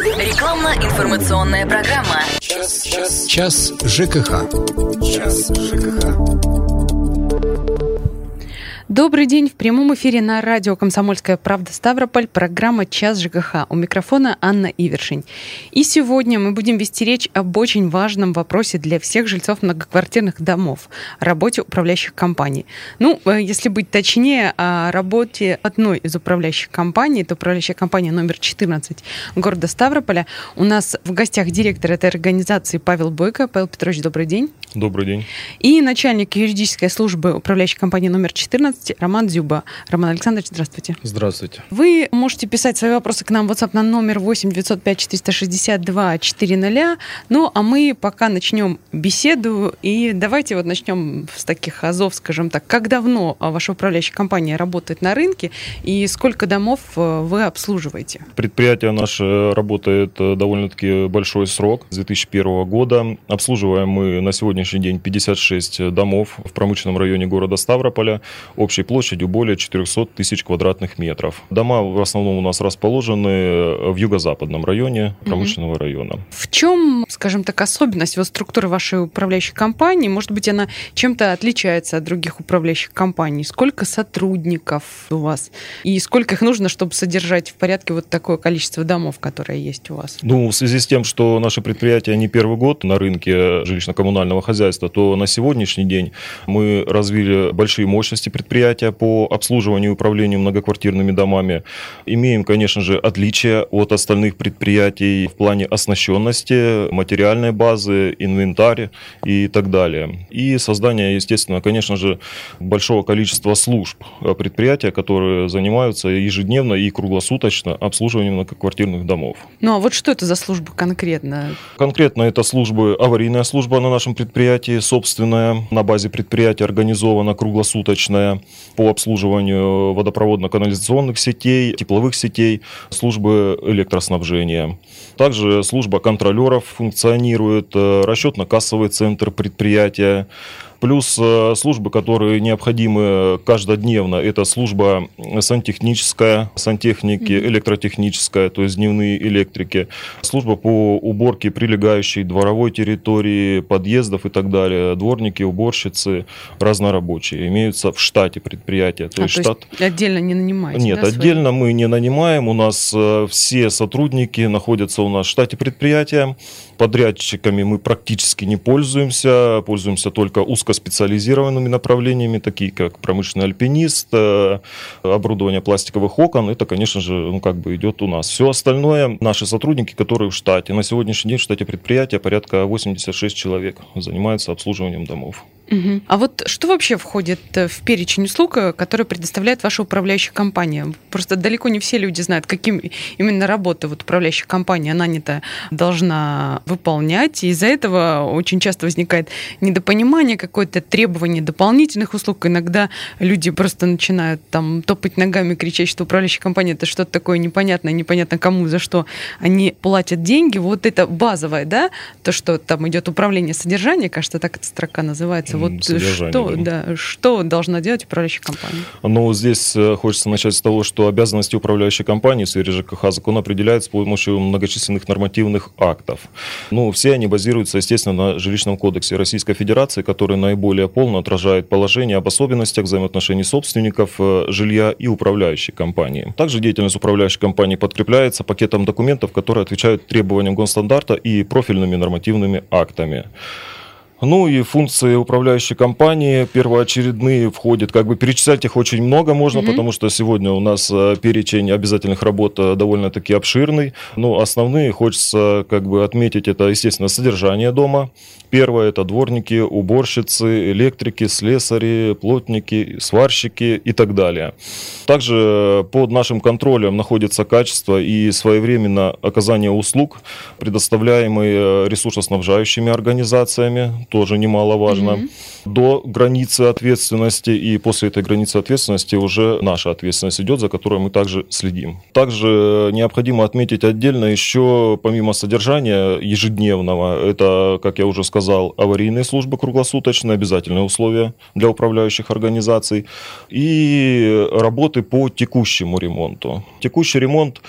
Рекламно-информационная программа. Час, час, час ЖКХ. Час ЖКХ. Добрый день. В прямом эфире на радио «Комсомольская правда» Ставрополь. Программа «Час ЖКХ». У микрофона Анна Ивершин. И сегодня мы будем вести речь об очень важном вопросе для всех жильцов многоквартирных домов – работе управляющих компаний. Ну, э, если быть точнее, о работе одной из управляющих компаний, это управляющая компания номер 14 города Ставрополя. У нас в гостях директор этой организации Павел Бойко. Павел Петрович, добрый день. Добрый день. И начальник юридической службы управляющей компании номер 14 Роман Дзюба. Роман Александрович, здравствуйте. Здравствуйте. Вы можете писать свои вопросы к нам в WhatsApp на номер 8 905 462 400. Ну, а мы пока начнем беседу. И давайте вот начнем с таких азов, скажем так. Как давно ваша управляющая компания работает на рынке и сколько домов э, вы обслуживаете? Предприятие наше работает э, довольно-таки большой срок, с 2001 года. Обслуживаем мы на сегодняшний день 56 домов в промышленном районе города Ставрополя общей площадью более 400 тысяч квадратных метров. Дома в основном у нас расположены в юго-западном районе промышленного угу. района. В чем, скажем так, особенность вот структуры вашей управляющей компании? Может быть, она чем-то отличается от других управляющих компаний? Сколько сотрудников у вас? И сколько их нужно, чтобы содержать в порядке вот такое количество домов, которое есть у вас? Ну, в связи с тем, что наше предприятие не первый год на рынке жилищно-коммунального хозяйства, то на сегодняшний день мы развили большие мощности предприятия, предприятия по обслуживанию и управлению многоквартирными домами. Имеем, конечно же, отличия от остальных предприятий в плане оснащенности, материальной базы, инвентарь и так далее. И создание, естественно, конечно же, большого количества служб предприятия, которые занимаются ежедневно и круглосуточно обслуживанием многоквартирных домов. Ну а вот что это за служба конкретно? Конкретно это службы, аварийная служба на нашем предприятии, собственная, на базе предприятия организована круглосуточная по обслуживанию водопроводно-канализационных сетей, тепловых сетей, службы электроснабжения. Также служба контролеров функционирует, э, расчетно-кассовый центр предприятия, Плюс э, службы, которые необходимы каждодневно, это служба сантехническая, сантехники, электротехническая, то есть дневные электрики, служба по уборке прилегающей дворовой территории, подъездов и так далее, дворники, уборщицы, разнорабочие, имеются в штате предприятия. То, а, есть, то штат... есть отдельно не нанимаете? Нет, да, отдельно свои? мы не нанимаем, у нас э, все сотрудники находятся у нас в штате предприятия, подрядчиками мы практически не пользуемся, пользуемся только узкоспециализированными направлениями, такие как промышленный альпинист, э, оборудование пластиковых окон, это, конечно же, ну, как бы идет у нас. Все остальное наши сотрудники, которые в штате. На сегодняшний день в штате предприятия порядка 86 человек занимаются обслуживанием домов. Угу. А вот что вообще входит э, в перечень услуг, э, которые предоставляет ваша управляющая компания? Просто далеко не все люди знают, каким именно работы вот управляющая компания нанята должна выполнять. И из-за этого очень часто возникает недопонимание, какое-то требование дополнительных услуг. Иногда люди просто начинают там топать ногами, кричать, что управляющая компания это что-то такое непонятное, непонятно кому, за что они платят деньги. Вот это базовое, да, то, что там идет управление содержания, кажется, так эта строка называется вот что, да, что должна делать управляющая компания? Ну, здесь э, хочется начать с того, что обязанности управляющей компании в сфере ЖКХ закон определяет с помощью многочисленных нормативных актов. Ну, все они базируются, естественно, на жилищном кодексе Российской Федерации, который наиболее полно отражает положение об особенностях взаимоотношений собственников э, жилья и управляющей компании. Также деятельность управляющей компании подкрепляется пакетом документов, которые отвечают требованиям госстандарта и профильными нормативными актами. Ну и функции управляющей компании первоочередные входят, как бы перечислять их очень много можно, mm-hmm. потому что сегодня у нас э, перечень обязательных работ э, довольно-таки обширный. Но основные хочется как бы отметить это, естественно, содержание дома. Первое это дворники, уборщицы, электрики, слесари, плотники, сварщики и так далее. Также под нашим контролем находится качество и своевременно оказание услуг, предоставляемые ресурсоснабжающими организациями, тоже немаловажно, mm-hmm. до границы ответственности, и после этой границы ответственности уже наша ответственность идет, за которой мы также следим. Также необходимо отметить отдельно еще, помимо содержания ежедневного, это, как я уже сказал, аварийные службы круглосуточные, обязательные условия для управляющих организаций, и работы по текущему ремонту. Текущий ремонт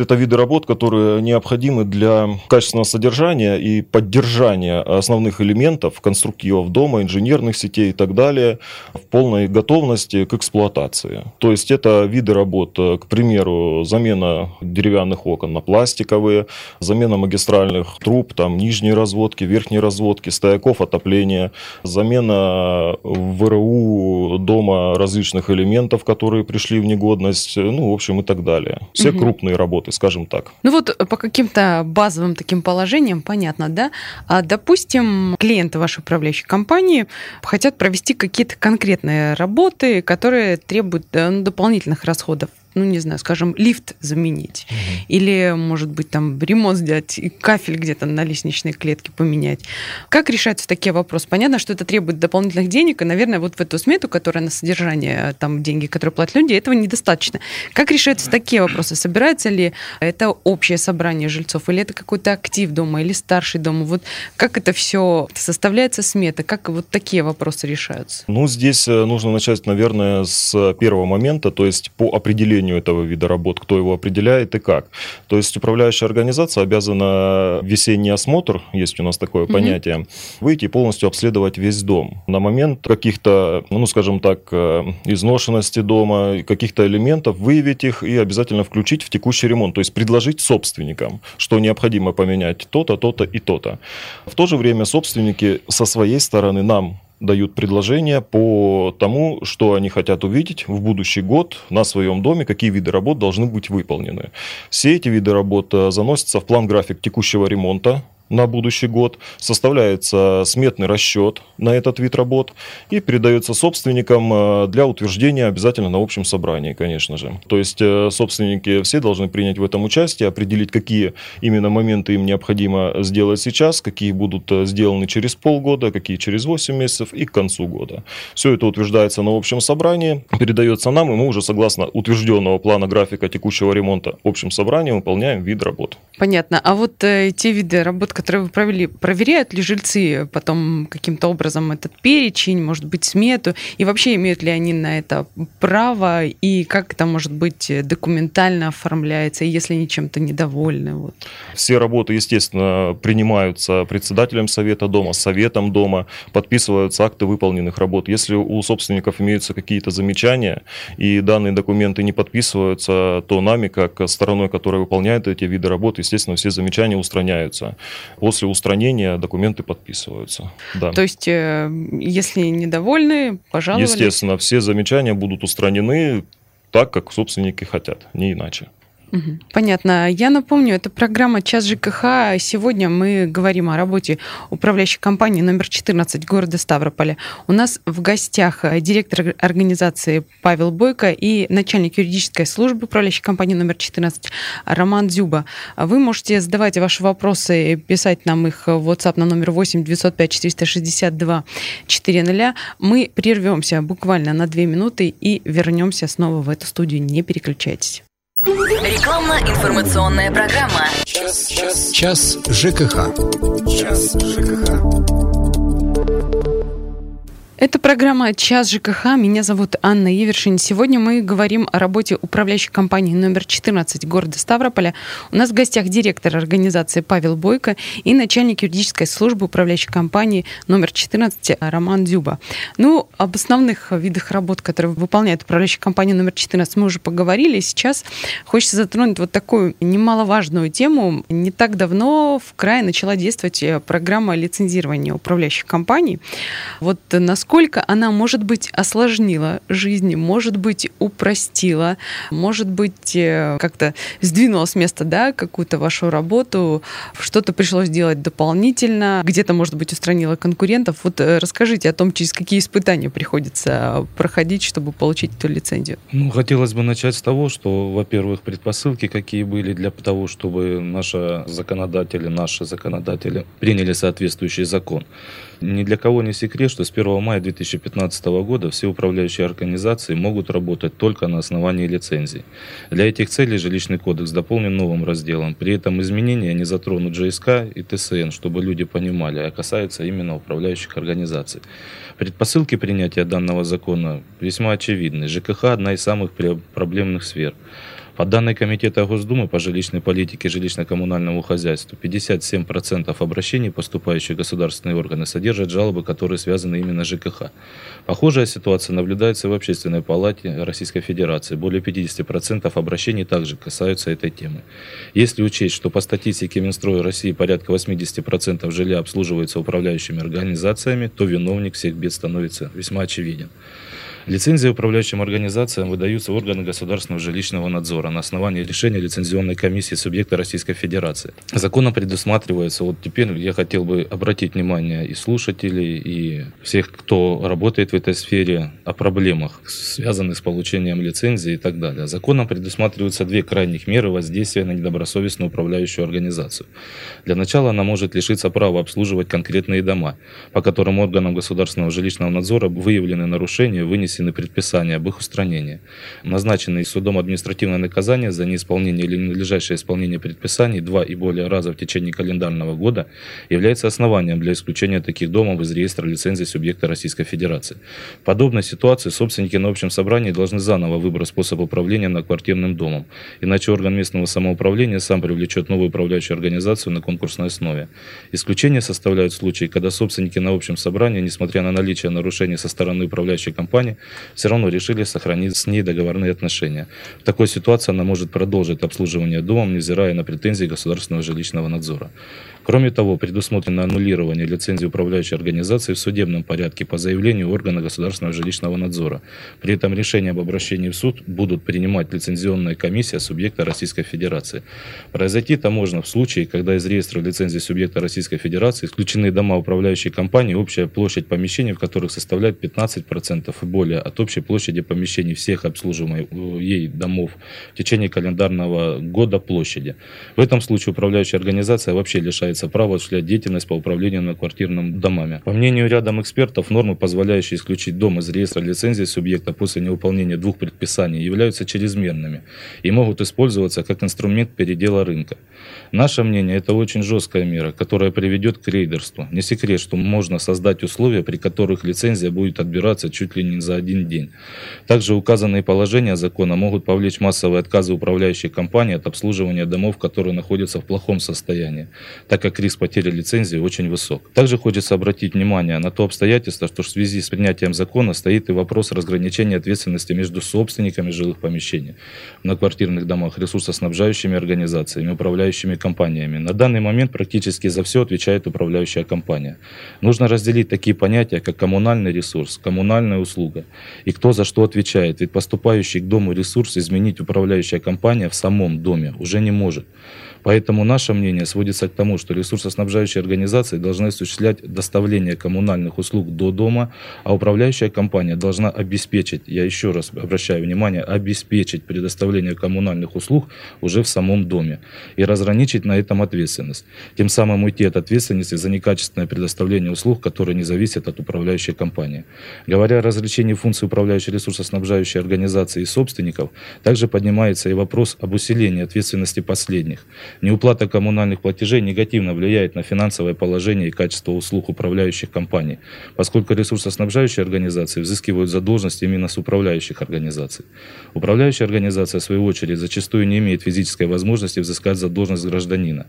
Это виды работ, которые необходимы для качественного содержания и поддержания основных элементов, конструктивов дома, инженерных сетей и так далее в полной готовности к эксплуатации. То есть это виды работ, к примеру, замена деревянных окон на пластиковые, замена магистральных труб, там нижние разводки, верхние разводки, стояков отопления, замена ВРУ дома различных элементов, которые пришли в негодность, ну, в общем, и так далее. Все угу. крупные работы, скажем так. Ну вот по каким-то базовым таким положениям понятно, да? А, допустим, клиенты вашей управляющей компании хотят провести какие-то конкретные работы, которые требуют э, ну, дополнительных расходов ну, не знаю, скажем, лифт заменить. Угу. Или, может быть, там ремонт сделать, и кафель где-то на лестничной клетке поменять. Как решаются такие вопросы? Понятно, что это требует дополнительных денег, и, наверное, вот в эту смету, которая на содержание, там, деньги, которые платят люди, этого недостаточно. Как решаются такие вопросы? Собирается ли это общее собрание жильцов, или это какой-то актив дома, или старший дом? Вот как это все составляется смета? Как вот такие вопросы решаются? Ну, здесь э, нужно начать, наверное, с первого момента, то есть по определению определению этого вида работ, кто его определяет и как. То есть управляющая организация обязана весенний осмотр, есть у нас такое mm-hmm. понятие, выйти и полностью обследовать весь дом. На момент каких-то, ну, скажем так, э, изношенности дома, каких-то элементов, выявить их и обязательно включить в текущий ремонт, то есть предложить собственникам, что необходимо поменять то-то, то-то и то-то. В то же время собственники со своей стороны нам дают предложения по тому, что они хотят увидеть в будущий год на своем доме, какие виды работ должны быть выполнены. Все эти виды работ э, заносятся в план график текущего ремонта, на будущий год, составляется сметный расчет на этот вид работ и передается собственникам э, для утверждения обязательно на общем собрании, конечно же. То есть э, собственники все должны принять в этом участие, определить, какие именно моменты им необходимо сделать сейчас, какие будут э, сделаны через полгода, какие через 8 месяцев и к концу года. Все это утверждается на общем собрании, передается нам, и мы уже согласно утвержденного плана графика текущего ремонта общим собранием выполняем вид работ. Понятно. А вот э, те виды работ, которые вы провели, проверяют ли жильцы потом каким-то образом этот перечень, может быть, смету, и вообще имеют ли они на это право, и как это, может быть, документально оформляется, если они чем-то недовольны? Вот. Все работы, естественно, принимаются председателем совета дома, советом дома, подписываются акты выполненных работ. Если у собственников имеются какие-то замечания, и данные документы не подписываются, то нами, как стороной, которая выполняет эти виды работ, естественно, все замечания устраняются. После устранения документы подписываются. Да. То есть, э, если недовольны, пожалуйста. Естественно, все замечания будут устранены так, как собственники хотят, не иначе. Понятно. Я напомню, это программа «Час ЖКХ». Сегодня мы говорим о работе управляющей компании номер 14 города Ставрополя. У нас в гостях директор организации Павел Бойко и начальник юридической службы управляющей компании номер 14 Роман Дзюба. Вы можете задавать ваши вопросы, писать нам их в WhatsApp на номер 8 905 462 400. Мы прервемся буквально на две минуты и вернемся снова в эту студию. Не переключайтесь. Рекламно-информационная программа. Час, час, час ЖКХ. Час ЖКХ. Это программа «Час ЖКХ». Меня зовут Анна Ивершин. Сегодня мы говорим о работе управляющей компании номер 14 города Ставрополя. У нас в гостях директор организации Павел Бойко и начальник юридической службы управляющей компании номер 14 Роман Дюба. Ну, об основных видах работ, которые выполняет управляющая компания номер 14, мы уже поговорили. Сейчас хочется затронуть вот такую немаловажную тему. Не так давно в крае начала действовать программа лицензирования управляющих компаний. Вот насколько насколько она, может быть, осложнила жизнь, может быть, упростила, может быть, э, как-то сдвинула с места да, какую-то вашу работу, что-то пришлось делать дополнительно, где-то, может быть, устранила конкурентов. Вот э, расскажите о том, через какие испытания приходится проходить, чтобы получить эту лицензию. Ну, хотелось бы начать с того, что, во-первых, предпосылки какие были для того, чтобы наши законодатели, наши законодатели приняли соответствующий закон. Ни для кого не секрет, что с 1 мая 2015 года все управляющие организации могут работать только на основании лицензий. Для этих целей жилищный кодекс дополнен новым разделом. При этом изменения не затронут ЖСК и ТСН, чтобы люди понимали, а касается именно управляющих организаций. Предпосылки принятия данного закона весьма очевидны. ЖКХ – одна из самых проблемных сфер. По данной Комитета Госдумы по жилищной политике и жилищно-коммунальному хозяйству 57% обращений, поступающих в государственные органы, содержат жалобы, которые связаны именно с ЖКХ. Похожая ситуация наблюдается в Общественной палате Российской Федерации. Более 50% обращений также касаются этой темы. Если учесть, что по статистике Минстроя России порядка 80% жилья обслуживается управляющими организациями, то виновник всех бед становится весьма очевиден. Лицензии управляющим организациям выдаются органы государственного жилищного надзора на основании решения лицензионной комиссии субъекта Российской Федерации. Законом предусматривается, вот теперь я хотел бы обратить внимание и слушателей, и всех, кто работает в этой сфере, о проблемах, связанных с получением лицензии и так далее. Законом предусматриваются две крайних меры воздействия на недобросовестную управляющую организацию. Для начала она может лишиться права обслуживать конкретные дома, по которым органам государственного жилищного надзора выявлены нарушения, вынесены вынесены предписания об их устранении. Назначенные судом административное наказание за неисполнение или ненадлежащее исполнение предписаний два и более раза в течение календарного года является основанием для исключения таких домов из реестра лицензий субъекта Российской Федерации. В подобной ситуации собственники на общем собрании должны заново выбрать способ управления многоквартирным домом, иначе орган местного самоуправления сам привлечет новую управляющую организацию на конкурсной основе. Исключение составляют случаи, когда собственники на общем собрании, несмотря на наличие нарушений со стороны управляющей компании, все равно решили сохранить с ней договорные отношения. В такой ситуации она может продолжить обслуживание дома, невзирая на претензии государственного жилищного надзора. Кроме того, предусмотрено аннулирование лицензии управляющей организации в судебном порядке по заявлению органа государственного жилищного надзора. При этом решение об обращении в суд будут принимать лицензионная комиссия субъекта Российской Федерации. Произойти это можно в случае, когда из реестра лицензии субъекта Российской Федерации исключены дома управляющей компании, общая площадь помещений в которых составляет 15% и более от общей площади помещений всех обслуживаемых ей домов в течение календарного года площади. В этом случае управляющая организация вообще лишается имеется право осуществлять деятельность по управлению многоквартирными домами. По мнению рядом экспертов, нормы, позволяющие исключить дом из реестра лицензии субъекта после невыполнения двух предписаний, являются чрезмерными и могут использоваться как инструмент передела рынка. Наше мнение – это очень жесткая мера, которая приведет к рейдерству. Не секрет, что можно создать условия, при которых лицензия будет отбираться чуть ли не за один день. Также указанные положения закона могут повлечь массовые отказы управляющей компании от обслуживания домов, которые находятся в плохом состоянии, так как риск потери лицензии очень высок. Также хочется обратить внимание на то обстоятельство, что в связи с принятием закона стоит и вопрос разграничения ответственности между собственниками жилых помещений на квартирных домах, ресурсоснабжающими организациями, управляющими компаниями. На данный момент практически за все отвечает управляющая компания. Нужно разделить такие понятия, как коммунальный ресурс, коммунальная услуга и кто за что отвечает. Ведь поступающий к дому ресурс изменить управляющая компания в самом доме уже не может. Поэтому наше мнение сводится к тому, что ресурсоснабжающие организации должны осуществлять доставление коммунальных услуг до дома, а управляющая компания должна обеспечить, я еще раз обращаю внимание, обеспечить предоставление коммунальных услуг уже в самом доме и разграничить на этом ответственность. Тем самым уйти от ответственности за некачественное предоставление услуг, которые не зависят от управляющей компании. Говоря о различении функций управляющей ресурсоснабжающей организации и собственников, также поднимается и вопрос об усилении ответственности последних. Неуплата коммунальных платежей негативно влияет на финансовое положение и качество услуг управляющих компаний, поскольку ресурсоснабжающие организации взыскивают задолженность именно с управляющих организаций. Управляющая организация, в свою очередь, зачастую не имеет физической возможности взыскать задолженность гражданина.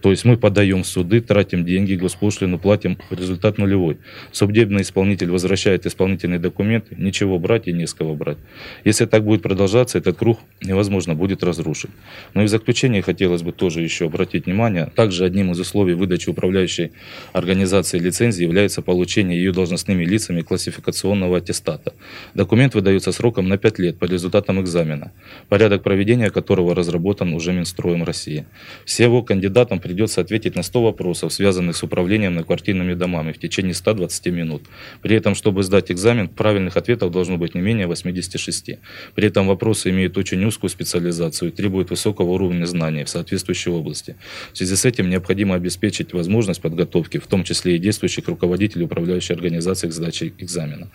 То есть мы подаем в суды, тратим деньги, госпошлину платим, результат нулевой. Судебный исполнитель возвращает исполнительные документы, ничего брать и не с кого брать. Если так будет продолжаться, этот круг невозможно будет разрушить. Но и в заключение хотелось бы тоже еще обратить внимание, также одним из условий выдачи управляющей организации лицензии является получение ее должностными лицами классификационного аттестата. Документ выдается сроком на 5 лет по результатам экзамена, порядок проведения которого разработан уже Минстроем России. Всего кандидатам придется ответить на 100 вопросов, связанных с управлением многоквартирными домами в течение 120 минут. При этом, чтобы сдать экзамен, правильных ответов должно быть не менее 86. При этом вопросы имеют очень узкую специализацию и требуют высокого уровня знаний в соответствующей области. В связи с этим необходимо обеспечить возможность подготовки, в том числе и действующих руководителей управляющей организации к сдаче экзамена.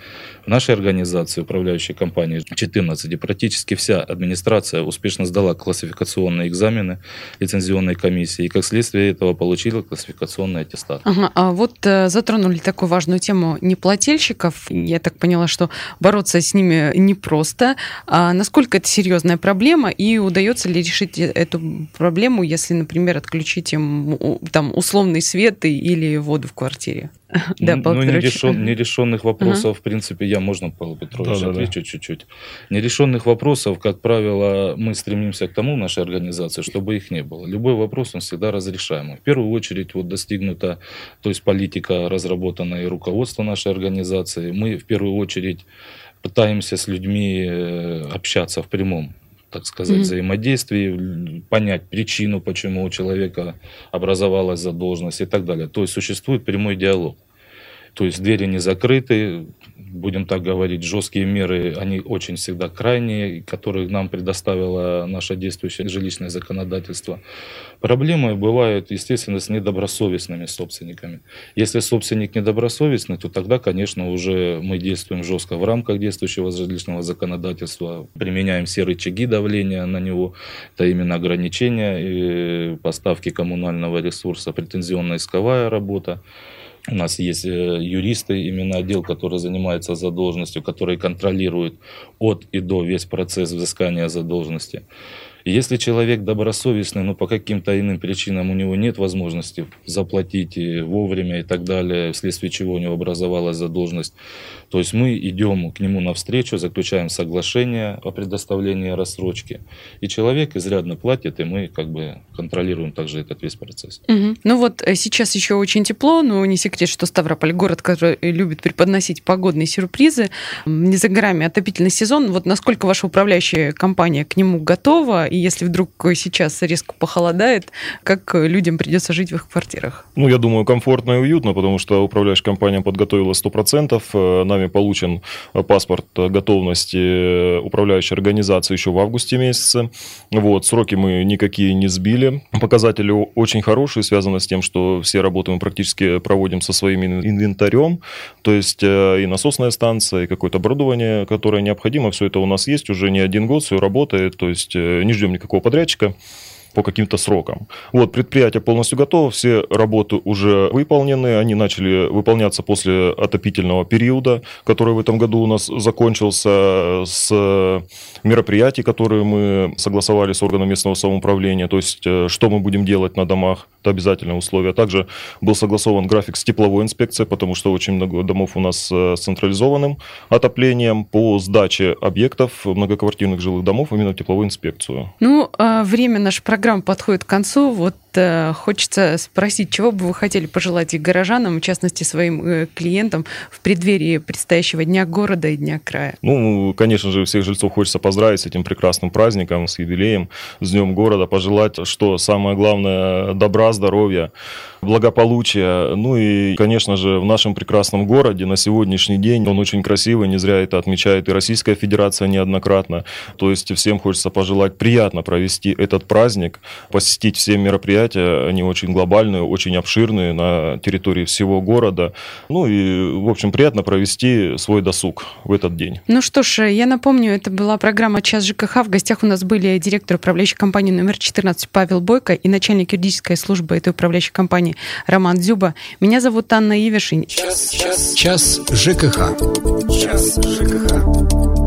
В нашей организации, управляющей компании 14, практически вся администрация успешно сдала классификационные экзамены лицензионной комиссии и, как следствие, вследствие этого получил классификационный аттестат. Ага, а вот э, затронули такую важную тему неплательщиков. Я так поняла, что бороться с ними непросто. А насколько это серьезная проблема и удается ли решить э, эту проблему, если, например, отключить им там условный свет или воду в квартире? Да, ну, ну нерешен, нерешенных вопросов, ага. в принципе, я можно, Павел Петрович, да, отвечу да. чуть-чуть. Нерешенных вопросов, как правило, мы стремимся к тому в нашей организации, чтобы их не было. Любой вопрос, он всегда разрешаемый. В первую очередь, вот достигнута, то есть политика, разработанная и руководство нашей организации. Мы в первую очередь пытаемся с людьми э, общаться в прямом так сказать, mm-hmm. взаимодействии, понять причину, почему у человека образовалась задолженность и так далее. То есть существует прямой диалог. То есть двери не закрыты, будем так говорить, жесткие меры, они очень всегда крайние, которые нам предоставило наше действующее жилищное законодательство. Проблемы бывают, естественно, с недобросовестными собственниками. Если собственник недобросовестный, то тогда, конечно, уже мы действуем жестко в рамках действующего жилищного законодательства, применяем все рычаги давления на него, это именно ограничения поставки коммунального ресурса, претензионно исковая работа. У нас есть э, юристы, именно отдел, который занимается задолженностью, который контролирует от и до весь процесс взыскания задолженности. Если человек добросовестный, но по каким-то иным причинам у него нет возможности заплатить вовремя и так далее, вследствие чего у него образовалась задолженность, то есть мы идем к нему навстречу, заключаем соглашение о предоставлении рассрочки, и человек изрядно платит, и мы как бы контролируем также этот весь процесс. Угу. Ну вот э, сейчас еще очень тепло, но не секрет, что Ставрополь город, который любит преподносить погодные сюрпризы. Не за горами отопительный сезон. Вот насколько ваша управляющая компания к нему готова и если вдруг сейчас резко похолодает, как людям придется жить в их квартирах? Ну, я думаю, комфортно и уютно, потому что управляющая компания подготовила 100%. Э, нами получен паспорт готовности управляющей организации еще в августе месяце. Вот, сроки мы никакие не сбили. Показатели очень хорошие, связаны с тем, что все работы мы практически проводим со своим инвентарем. То есть э, и насосная станция, и какое-то оборудование, которое необходимо, все это у нас есть уже не один год, все работает. То есть э, не ждем никакого подрядчика по каким-то срокам. Вот, предприятие полностью готово, все работы уже выполнены, они начали выполняться после отопительного периода, который в этом году у нас закончился с мероприятий, которые мы согласовали с органом местного самоуправления, то есть э, что мы будем делать на домах, это обязательное условие. Также был согласован график с тепловой инспекцией, потому что очень много домов у нас э, с централизованным отоплением по сдаче объектов многоквартирных жилых домов именно в тепловую инспекцию. Ну, а время наш программы подходит к концу. Вот хочется спросить, чего бы вы хотели пожелать и горожанам, в частности, своим э, клиентам в преддверии предстоящего Дня города и Дня края? Ну, конечно же, всех жильцов хочется поздравить с этим прекрасным праздником, с юбилеем, с Днем города, пожелать, что самое главное, добра, здоровья, благополучия. Ну и, конечно же, в нашем прекрасном городе на сегодняшний день он очень красивый, не зря это отмечает и Российская Федерация неоднократно. То есть всем хочется пожелать приятно провести этот праздник, посетить все мероприятия, они очень глобальные, очень обширные на территории всего города. Ну и, в общем, приятно провести свой досуг в этот день. Ну что ж, я напомню, это была программа «Час ЖКХ». В гостях у нас были директор управляющей компании номер 14 Павел Бойко и начальник юридической службы этой управляющей компании Роман Дзюба. Меня зовут Анна Ивишин. Час, час, час ЖКХ. Час ЖКХ.